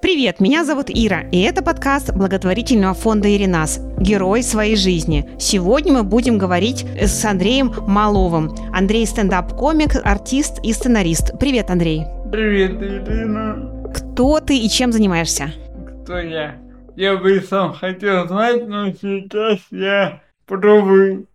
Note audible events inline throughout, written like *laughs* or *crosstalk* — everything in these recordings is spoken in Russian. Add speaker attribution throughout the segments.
Speaker 1: Привет, меня зовут Ира, и это подкаст благотворительного фонда «Иринас. Герой своей жизни». Сегодня мы будем говорить с Андреем Маловым. Андрей – стендап-комик, артист и сценарист. Привет, Андрей.
Speaker 2: Привет, Ирина.
Speaker 1: Кто ты и чем занимаешься?
Speaker 2: Кто я? Я бы и сам хотел знать, но сейчас я пробую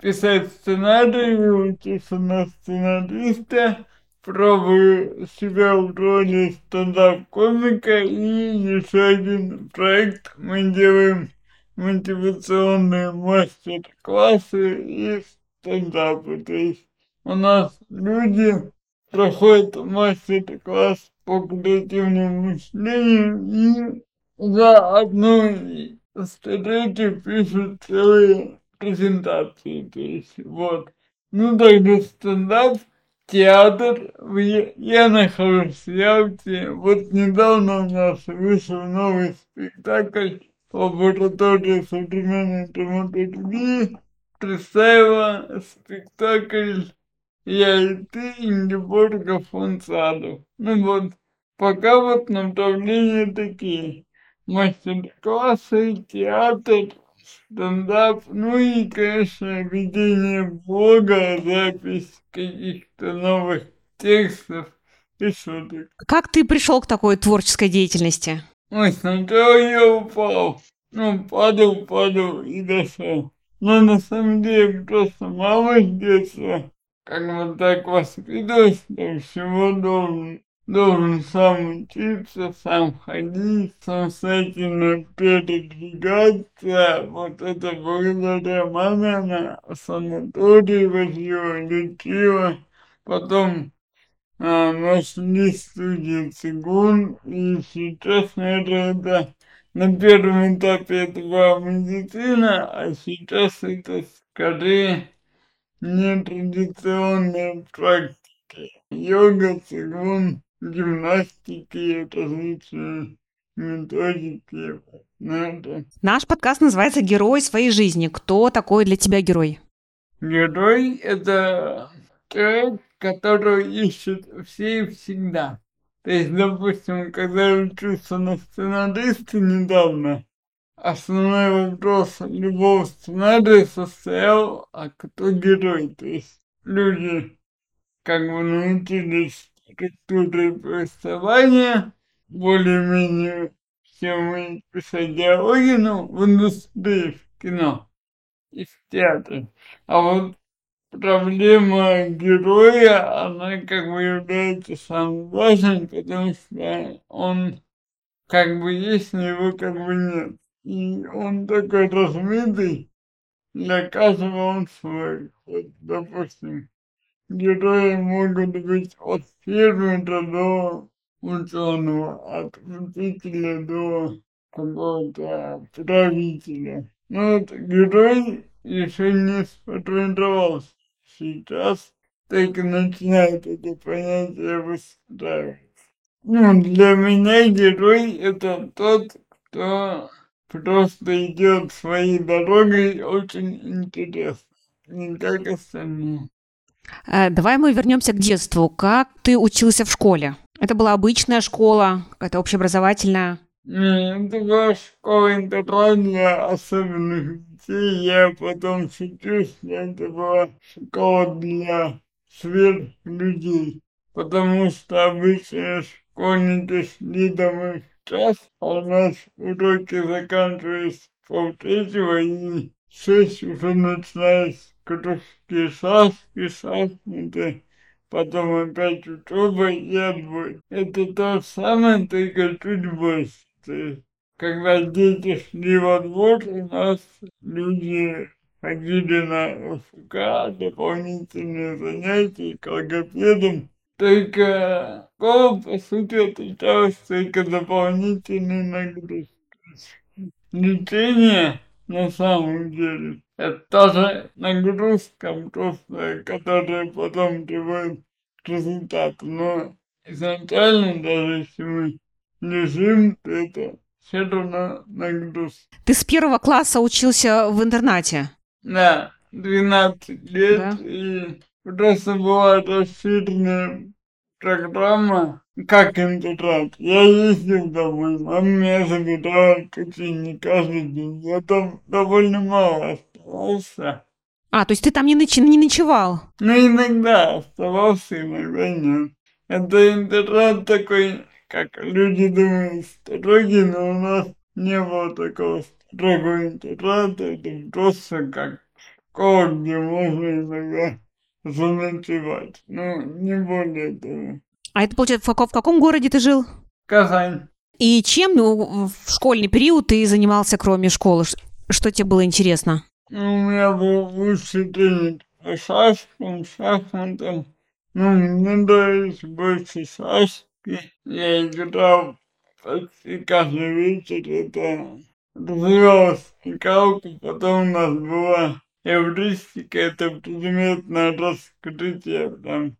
Speaker 2: писать сценарий, учиться на сценариста, пробую себя в роли стендап-комика и еще один проект мы делаем мотивационные мастер-классы и стендапы. То есть у нас люди проходят мастер-класс по креативному мышлению и за одну встречу пишут целые презентации. То есть вот. Ну, тогда стендап – театр, я нахожусь в Ялте. Вот недавно у нас вышел новый спектакль лаборатория современной драматургии представила спектакль «Я и ты» Ингеборга фон Садов. Ну вот, пока вот направления такие. Мастер-классы, театр, стендап, ну и, конечно, ведение блога, запись каких-то новых текстов и шуток.
Speaker 1: Как ты пришел к такой творческой деятельности?
Speaker 2: Ой, сначала я упал. Ну, падал, падал и дошел. Но на самом деле просто мама с детства как бы так воспитывать, что всего должен должен сам учиться, сам ходить, самостоятельно передвигаться. Вот это благодаря маме она в санатории возила, лечила. Потом а, нашли студию цигун, и сейчас, наверное, это на первом этапе это была медицина, а сейчас это скорее нетрадиционные практики. Йога, цигун, гимнастики, различные методики. Надо.
Speaker 1: Наш подкаст называется «Герой своей жизни». Кто такой для тебя герой?
Speaker 2: Герой – это человек, который ищет все и всегда. То есть, допустим, когда я учился на сценариста недавно, основной вопрос любого сценария состоял, а кто герой. То есть люди как бы научились структурой повествования, более-менее все мы писать диалоги, ну, в индустрии, в кино и в театре. А вот проблема героя, она как бы является самой важной, потому что он как бы есть, но его как бы нет. И он такой размытый, для каждого он свой. Вот, допустим, герои могут быть от фермера до ученого, от учителя до какого-то правителя. Но вот герой еще не сформировался. Сейчас только начинает это понятие выстраиваться. Ну, для меня герой это тот, кто просто идет своей дорогой очень интересно, не как остальные.
Speaker 1: Э, давай мы вернемся к детству. Как ты учился в школе? Это была обычная школа, какая-то общеобразовательная?
Speaker 2: Это была школа-интернат для особенных детей. Я потом шучусь, это была школа для сверхлюдей. Потому что обычно школьники шли домой в час, а у нас уроки заканчивались в полтретьего и шесть уже начинались кружки шашки, шахматы, потом опять учеба и отбой. Это то самое, только чуть больше. Когда дети шли во двор, у нас люди ходили на УФК, дополнительные занятия к логопедам. Только школа, по сути, отличалась только дополнительной нагрузкой. Лечение на самом деле это тоже нагрузка просто, которая потом приводит к результату. Но изначально, даже если мы лежим, то это все равно нагрузка.
Speaker 1: Ты с первого класса учился в интернате?
Speaker 2: Да, 12 лет, да? и просто была расширенная программа как интернат. Я ездил домой, мама меня забирала почти не каждый день. Я там довольно мало оставался.
Speaker 1: А, то есть ты там не, ноч... не ночевал?
Speaker 2: Ну, иногда оставался, иногда нет. Это интернат такой, как люди думают, строгий, но у нас не было такого строгого интерната. Это просто как школа, где можно иногда заночевать. Ну, не более того.
Speaker 1: А это, получается, в каком городе ты жил?
Speaker 2: Казань.
Speaker 1: И чем ну, в школьный период ты занимался, кроме школы? Что тебе было интересно?
Speaker 2: У меня был лучший тренер по шашкам, шахматам. Ну, мне нравились больше шашки. Я играл почти каждый вечер. Это развивалась скакалка. Потом у нас была эвристика. Это предмет на раскрытие там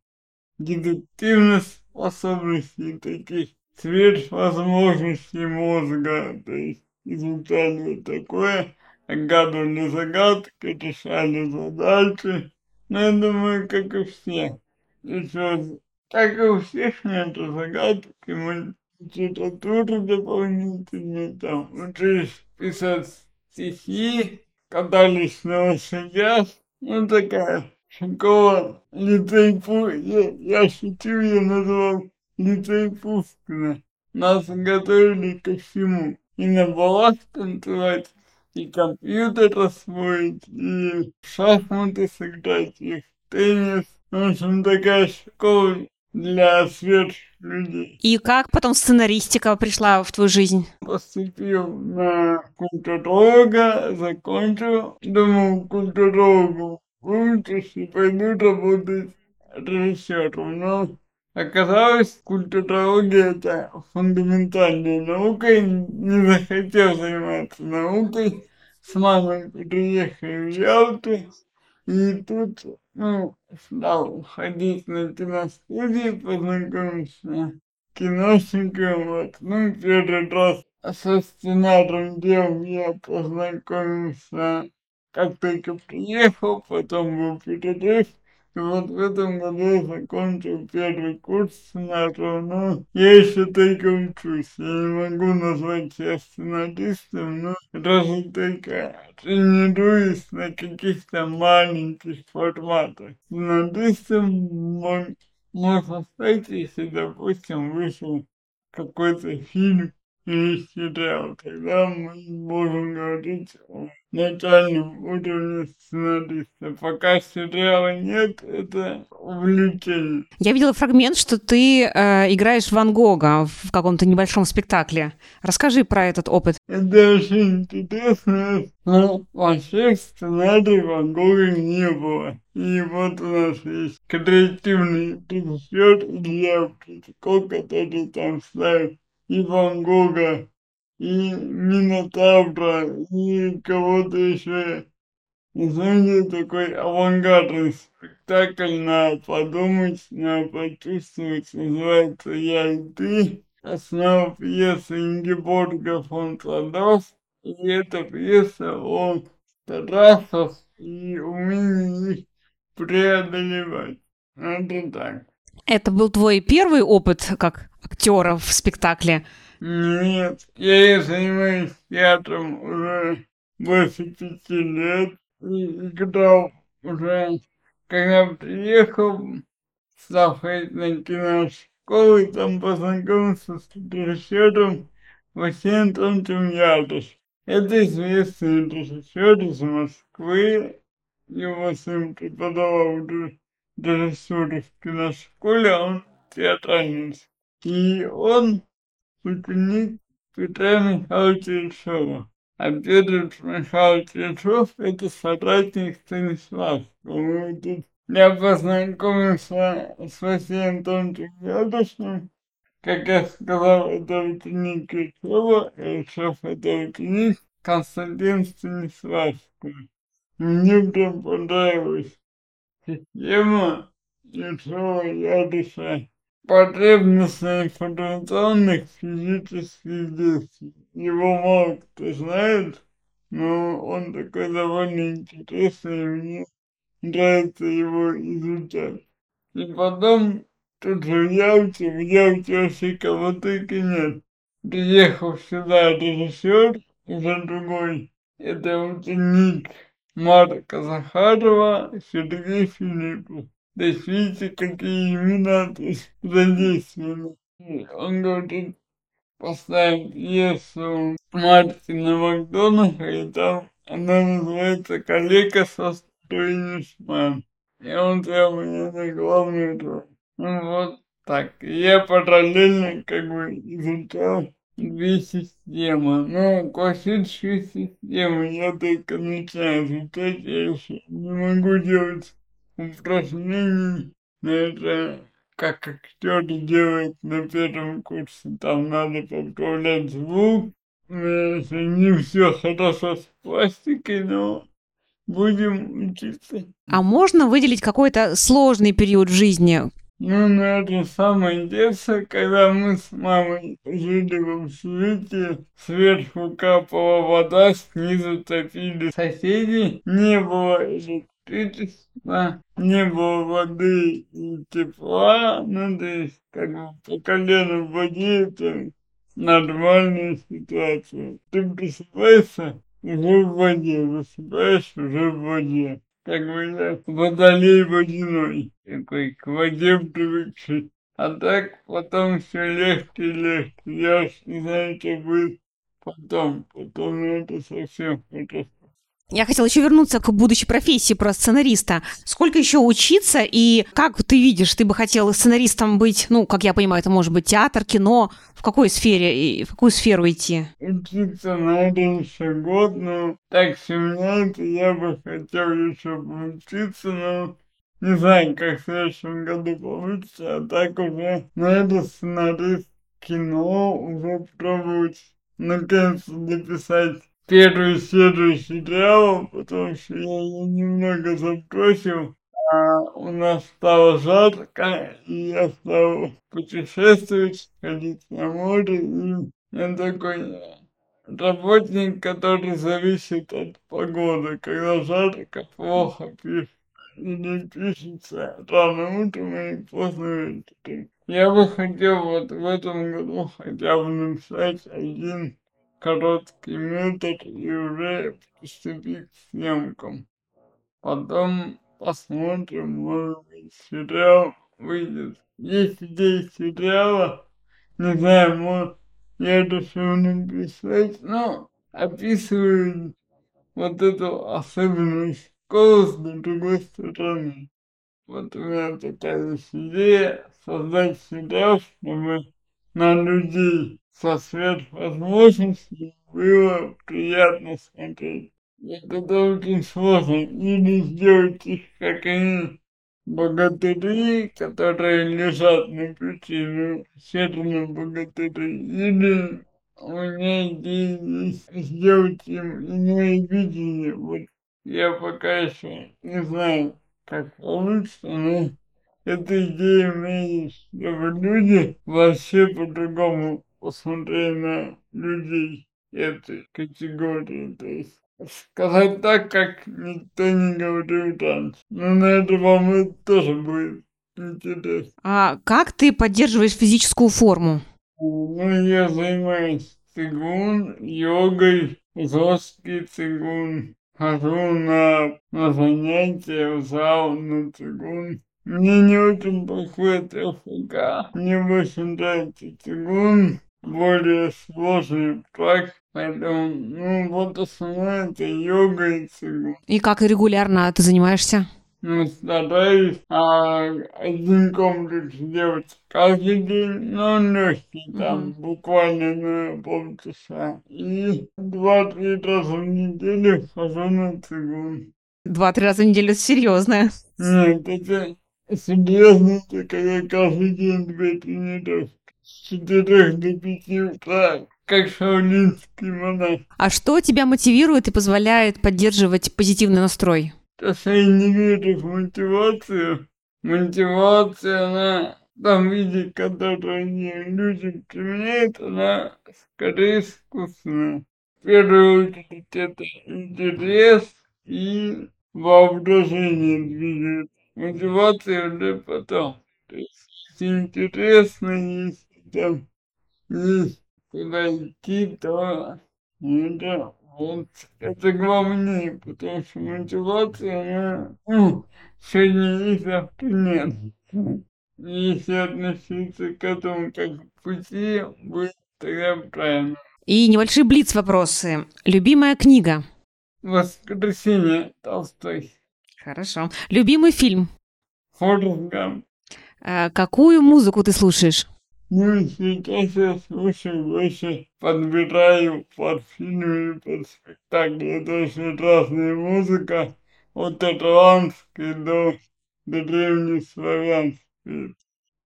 Speaker 2: дедуктивность способностей таких сверхвозможностей мозга, то есть изучали такое, отгадывали загадки, решали задачи. Но я думаю, как и все. Еще, как и у всех нет загадки, мы литературу дополнительно, там, учились писать стихи, катались на лошадях, ну такая шоколад, лицей я, я шутил, я назвал лицей Пушкина. Нас готовили ко всему. И на балах танцевать, и компьютер освоить, и в шахматы сыграть, и в теннис. В общем, такая школа для сверхлюдей.
Speaker 1: И как потом сценаристика пришла в твою жизнь?
Speaker 2: Поступил на культуролога, закончил, думал культурологу выучусь и пойду работать режиссером. Но оказалось, культурология это фундаментальная наука, и не захотел заниматься наукой. С мамой приехали в Ялту, и тут, ну, стал ходить на киностудии, познакомился с киношником, вот. Ну, первый раз со сценарием дел я познакомился как только приехал, потом был перерыв, и вот в этом году закончил первый курс сценария, но я еще только учусь. Я не могу назвать себя сценаристом, но даже только тренируюсь на каких-то маленьких форматах. Сценаристом можно стать, если, допустим, вышел какой-то фильм или сериал. Тогда мы можем говорить о начальном уровне сценариста. Пока сериала нет, это увлечение.
Speaker 1: Я видела фрагмент, что ты э, играешь Ван Гога в каком-то небольшом спектакле. Расскажи про этот опыт.
Speaker 2: Это очень интересно. Но вообще сценария Ван Гога не было. И вот у нас есть креативный режиссер Илья Птичко, который там ставит и Ван Гога, и Минотавра, и кого-то еще. Знаете, такой авангардный спектакль, надо подумать, надо почувствовать, называется «Я и ты». Основа пьесы Ингеборга фон Садов, и эта пьеса о трассах и умении их преодолевать. Это так.
Speaker 1: Это был твой первый опыт как актера в спектакле?
Speaker 2: Нет, я занимаюсь театром уже больше пяти лет и играл уже, когда приехал, стал ходить на киношколу, и там познакомился с режиссером Антоновичем Ядыш. Это известный режиссер из Москвы. Его сын преподавал режиссуру в киношколе, а он театральный. И он ученик Петра Михайловича Ильшова. А Петр Михайлович Ильшов – это соратник Станиславского. Тут я познакомился с Василием Антоновичем Ядушным. Как я сказал, это ученик Ильшова, Ильшов – это ученик Константин Станиславского. Мне прям понравилась система Ильшова Ядуша потребности информационных физических действий. Его мало кто знает, но он такой довольно интересный, и мне нравится его изучать. И потом тут же в Ялте, в Ялте вообще кого только нет. Приехал сюда режиссер, уже другой, это ученик Марка Захарова, Сергей Филиппов. Есть видите, какие имена тут задействованы. Он говорит, поставим пьесу Мартина Макдонаха, и там она называется «Коллега со Стойнишман». И он прямо мне на главную роль. Ну вот так. Я параллельно как бы изучал две системы. Ну, классическую систему я только начинаю изучать, я еще не могу делать упражнений это, как актер делает на первом курсе. Там надо поправлять звук. Еще не все хорошо с пластикой, но будем учиться.
Speaker 1: А можно выделить какой-то сложный период в жизни,
Speaker 2: ну, наверное, самое детство, когда мы с мамой жили в общежитии, сверху капала вода, снизу топили соседи, не было электричества, не было воды и тепла, ну, то есть, как бы по колено в воде, это нормальная ситуация. Ты просыпаешься уже в воде, высыпаешь уже в воде как я водолей водяной, такой к воде привыкший. А так потом все легче и легче. Я не знаю, что будет потом. Потом это совсем хорошо.
Speaker 1: Я хотела еще вернуться к будущей профессии про сценариста. Сколько еще учиться и как ты видишь, ты бы хотела сценаристом быть, ну, как я понимаю, это может быть театр, кино, в какой сфере и в какую сферу идти?
Speaker 2: Учиться надо еще год, но так семьяется, я бы хотел еще поучиться, но не знаю, как в следующем году получится, а так уже надо сценарист кино уже пробовать наконец-то дописать первую серию сериала, потому что я ее немного забросил. А у нас стало жарко, и я стал путешествовать, ходить на море, и я такой работник, который зависит от погоды. Когда жарко, плохо пишет. Или пишется рано утром и поздно вечером. Я бы хотел вот в этом году хотя бы написать один короткий метр и уже приступить к съемкам. Потом посмотрим, может быть, сериал выйдет. Есть идеи сериала, не знаю, может, я решил написать, но описываю вот эту особенность школы с другой стороны. Вот у меня такая идея создать сериал, чтобы на людей со сверхвозможностью было приятно смотреть. Это очень сложно. Или сделать их, как они, богатыри, которые лежат на пути, северные богатыри. Или у меня есть сделать им иное видение. Вот я пока еще не знаю, как получится, но эта идея есть, чтобы люди вообще по-другому посмотрели на людей этой категории. То есть сказать так, как никто не говорил раньше. Но на это вам тоже будет интересно.
Speaker 1: А как ты поддерживаешь физическую форму?
Speaker 2: Ну, я занимаюсь цигун, йогой, жесткий цигун. Хожу на, на занятия в зал на цигун. Мне не очень подходит ФК. Мне больше нравится цигун более сложный практик, поэтому, ну, вот основное это йога и цигун.
Speaker 1: И как регулярно ты занимаешься?
Speaker 2: Ну, стараюсь а, один комплекс делать каждый день, но легкий, там, mm-hmm. буквально на полчаса. И два-три раза в неделю хожу на цигун.
Speaker 1: Два-три раза в неделю серьезно.
Speaker 2: Нет, это серьезно, это когда каждый день две тренировки с четырех до пяти утра, как шаолинский монах.
Speaker 1: А что тебя мотивирует и позволяет поддерживать позитивный настрой?
Speaker 2: То, что я не верю в мотивацию. Мотивация, она в том виде, которую они люди применяют, она скорее искусственная. В первую очередь это интерес и воображение двигает. Мотивация уже потом. То есть интересно, если там есть куда идти, то это вот это главнее, потому что мотивация, она, ну, сегодня есть, завтра нет. Если относиться к этому как к пути, будет тогда правильно.
Speaker 1: И небольшие блиц-вопросы. Любимая книга?
Speaker 2: Воскресенье Толстой.
Speaker 1: Хорошо. Любимый фильм?
Speaker 2: Форест Гамп.
Speaker 1: А, какую музыку ты слушаешь?
Speaker 2: Ну, сейчас я слушаю больше, подбираю под фильмы, под спектакли. Это очень разная музыка, от ирландской до древнеславянской.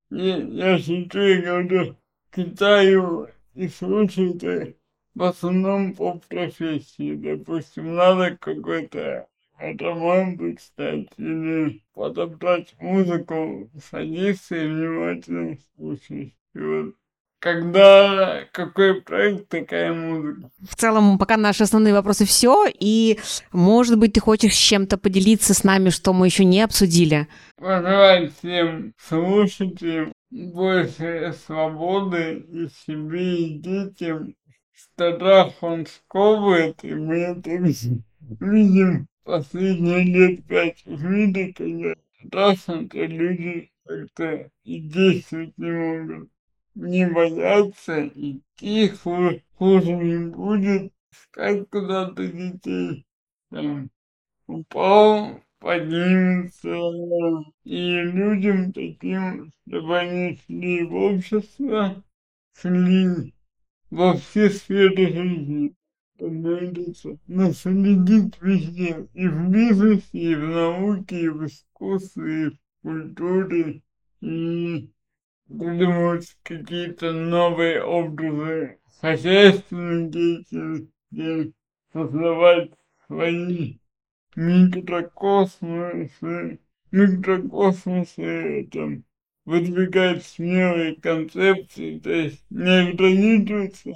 Speaker 2: Я, я шучу и говорю, читаю и слушаю это в основном по профессии. Допустим, надо какой-то роман почитать или подобрать музыку, садиться и внимательно слушать. И вот когда какой проект, такая музыка.
Speaker 1: В целом, пока наши основные вопросы все, и, может быть, ты хочешь чем-то поделиться с нами, что мы еще не обсудили?
Speaker 2: Пожелать всем слушателям больше свободы и себе, и детям. Страх он сковывает, и мы это *laughs* видим последние лет пять в мире, когда страшно-то люди как-то и действовать не могут. Не бояться, идти хуже, хуже не будет, искать куда-то детей. Там, упал, поднимется, и людям таким, чтобы они шли в общество, шли во все сферы жизни, становится наследить везде, и в бизнесе, и в науке, и в искусстве, и в культуре, и придумывать какие-то новые образы хозяйственной деятельности, создавать свои микрокосмосы, микрокосмосы, там, выдвигать смелые концепции, то есть не ограничиваться,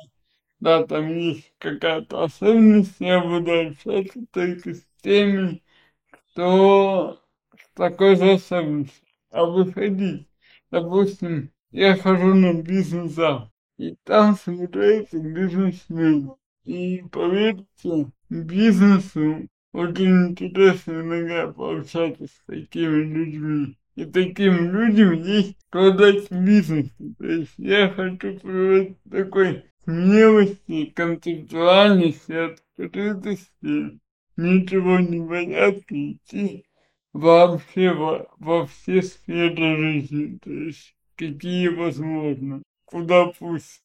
Speaker 2: да, там есть какая-то особенность, я буду общаться только с теми, кто с такой же особенностью, а выходить Допустим, я хожу на бизнес-зал, и там собираются бизнесмены. И поверьте, бизнесу очень интересно иногда пообщаться с такими людьми. И таким людям есть продать бизнес. То есть я хочу приводить такой смелости, концептуальности, открытости, ничего не бояться идти вообще во, во все сферы жизни, то есть какие возможно, куда пусть.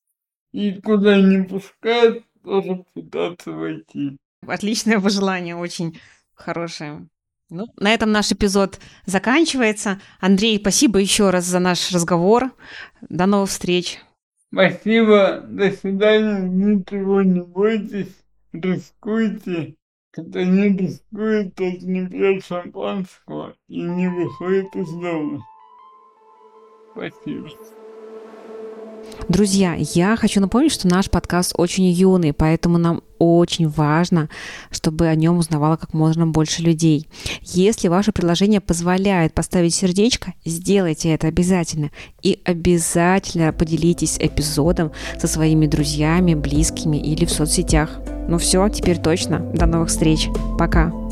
Speaker 2: И куда не пускают, тоже пытаться войти.
Speaker 1: Отличное пожелание, очень хорошее. Ну, на этом наш эпизод заканчивается. Андрей, спасибо еще раз за наш разговор. До новых встреч.
Speaker 2: Спасибо, до свидания, ничего не бойтесь, рискуйте. Когда не рискует, тот не пьет шампанского и не выходит из дома. Спасибо.
Speaker 1: Друзья, я хочу напомнить, что наш подкаст очень юный, поэтому нам очень важно, чтобы о нем узнавало как можно больше людей. Если ваше приложение позволяет поставить сердечко, сделайте это обязательно. И обязательно поделитесь эпизодом со своими друзьями, близкими или в соцсетях. Ну все, теперь точно. До новых встреч. Пока.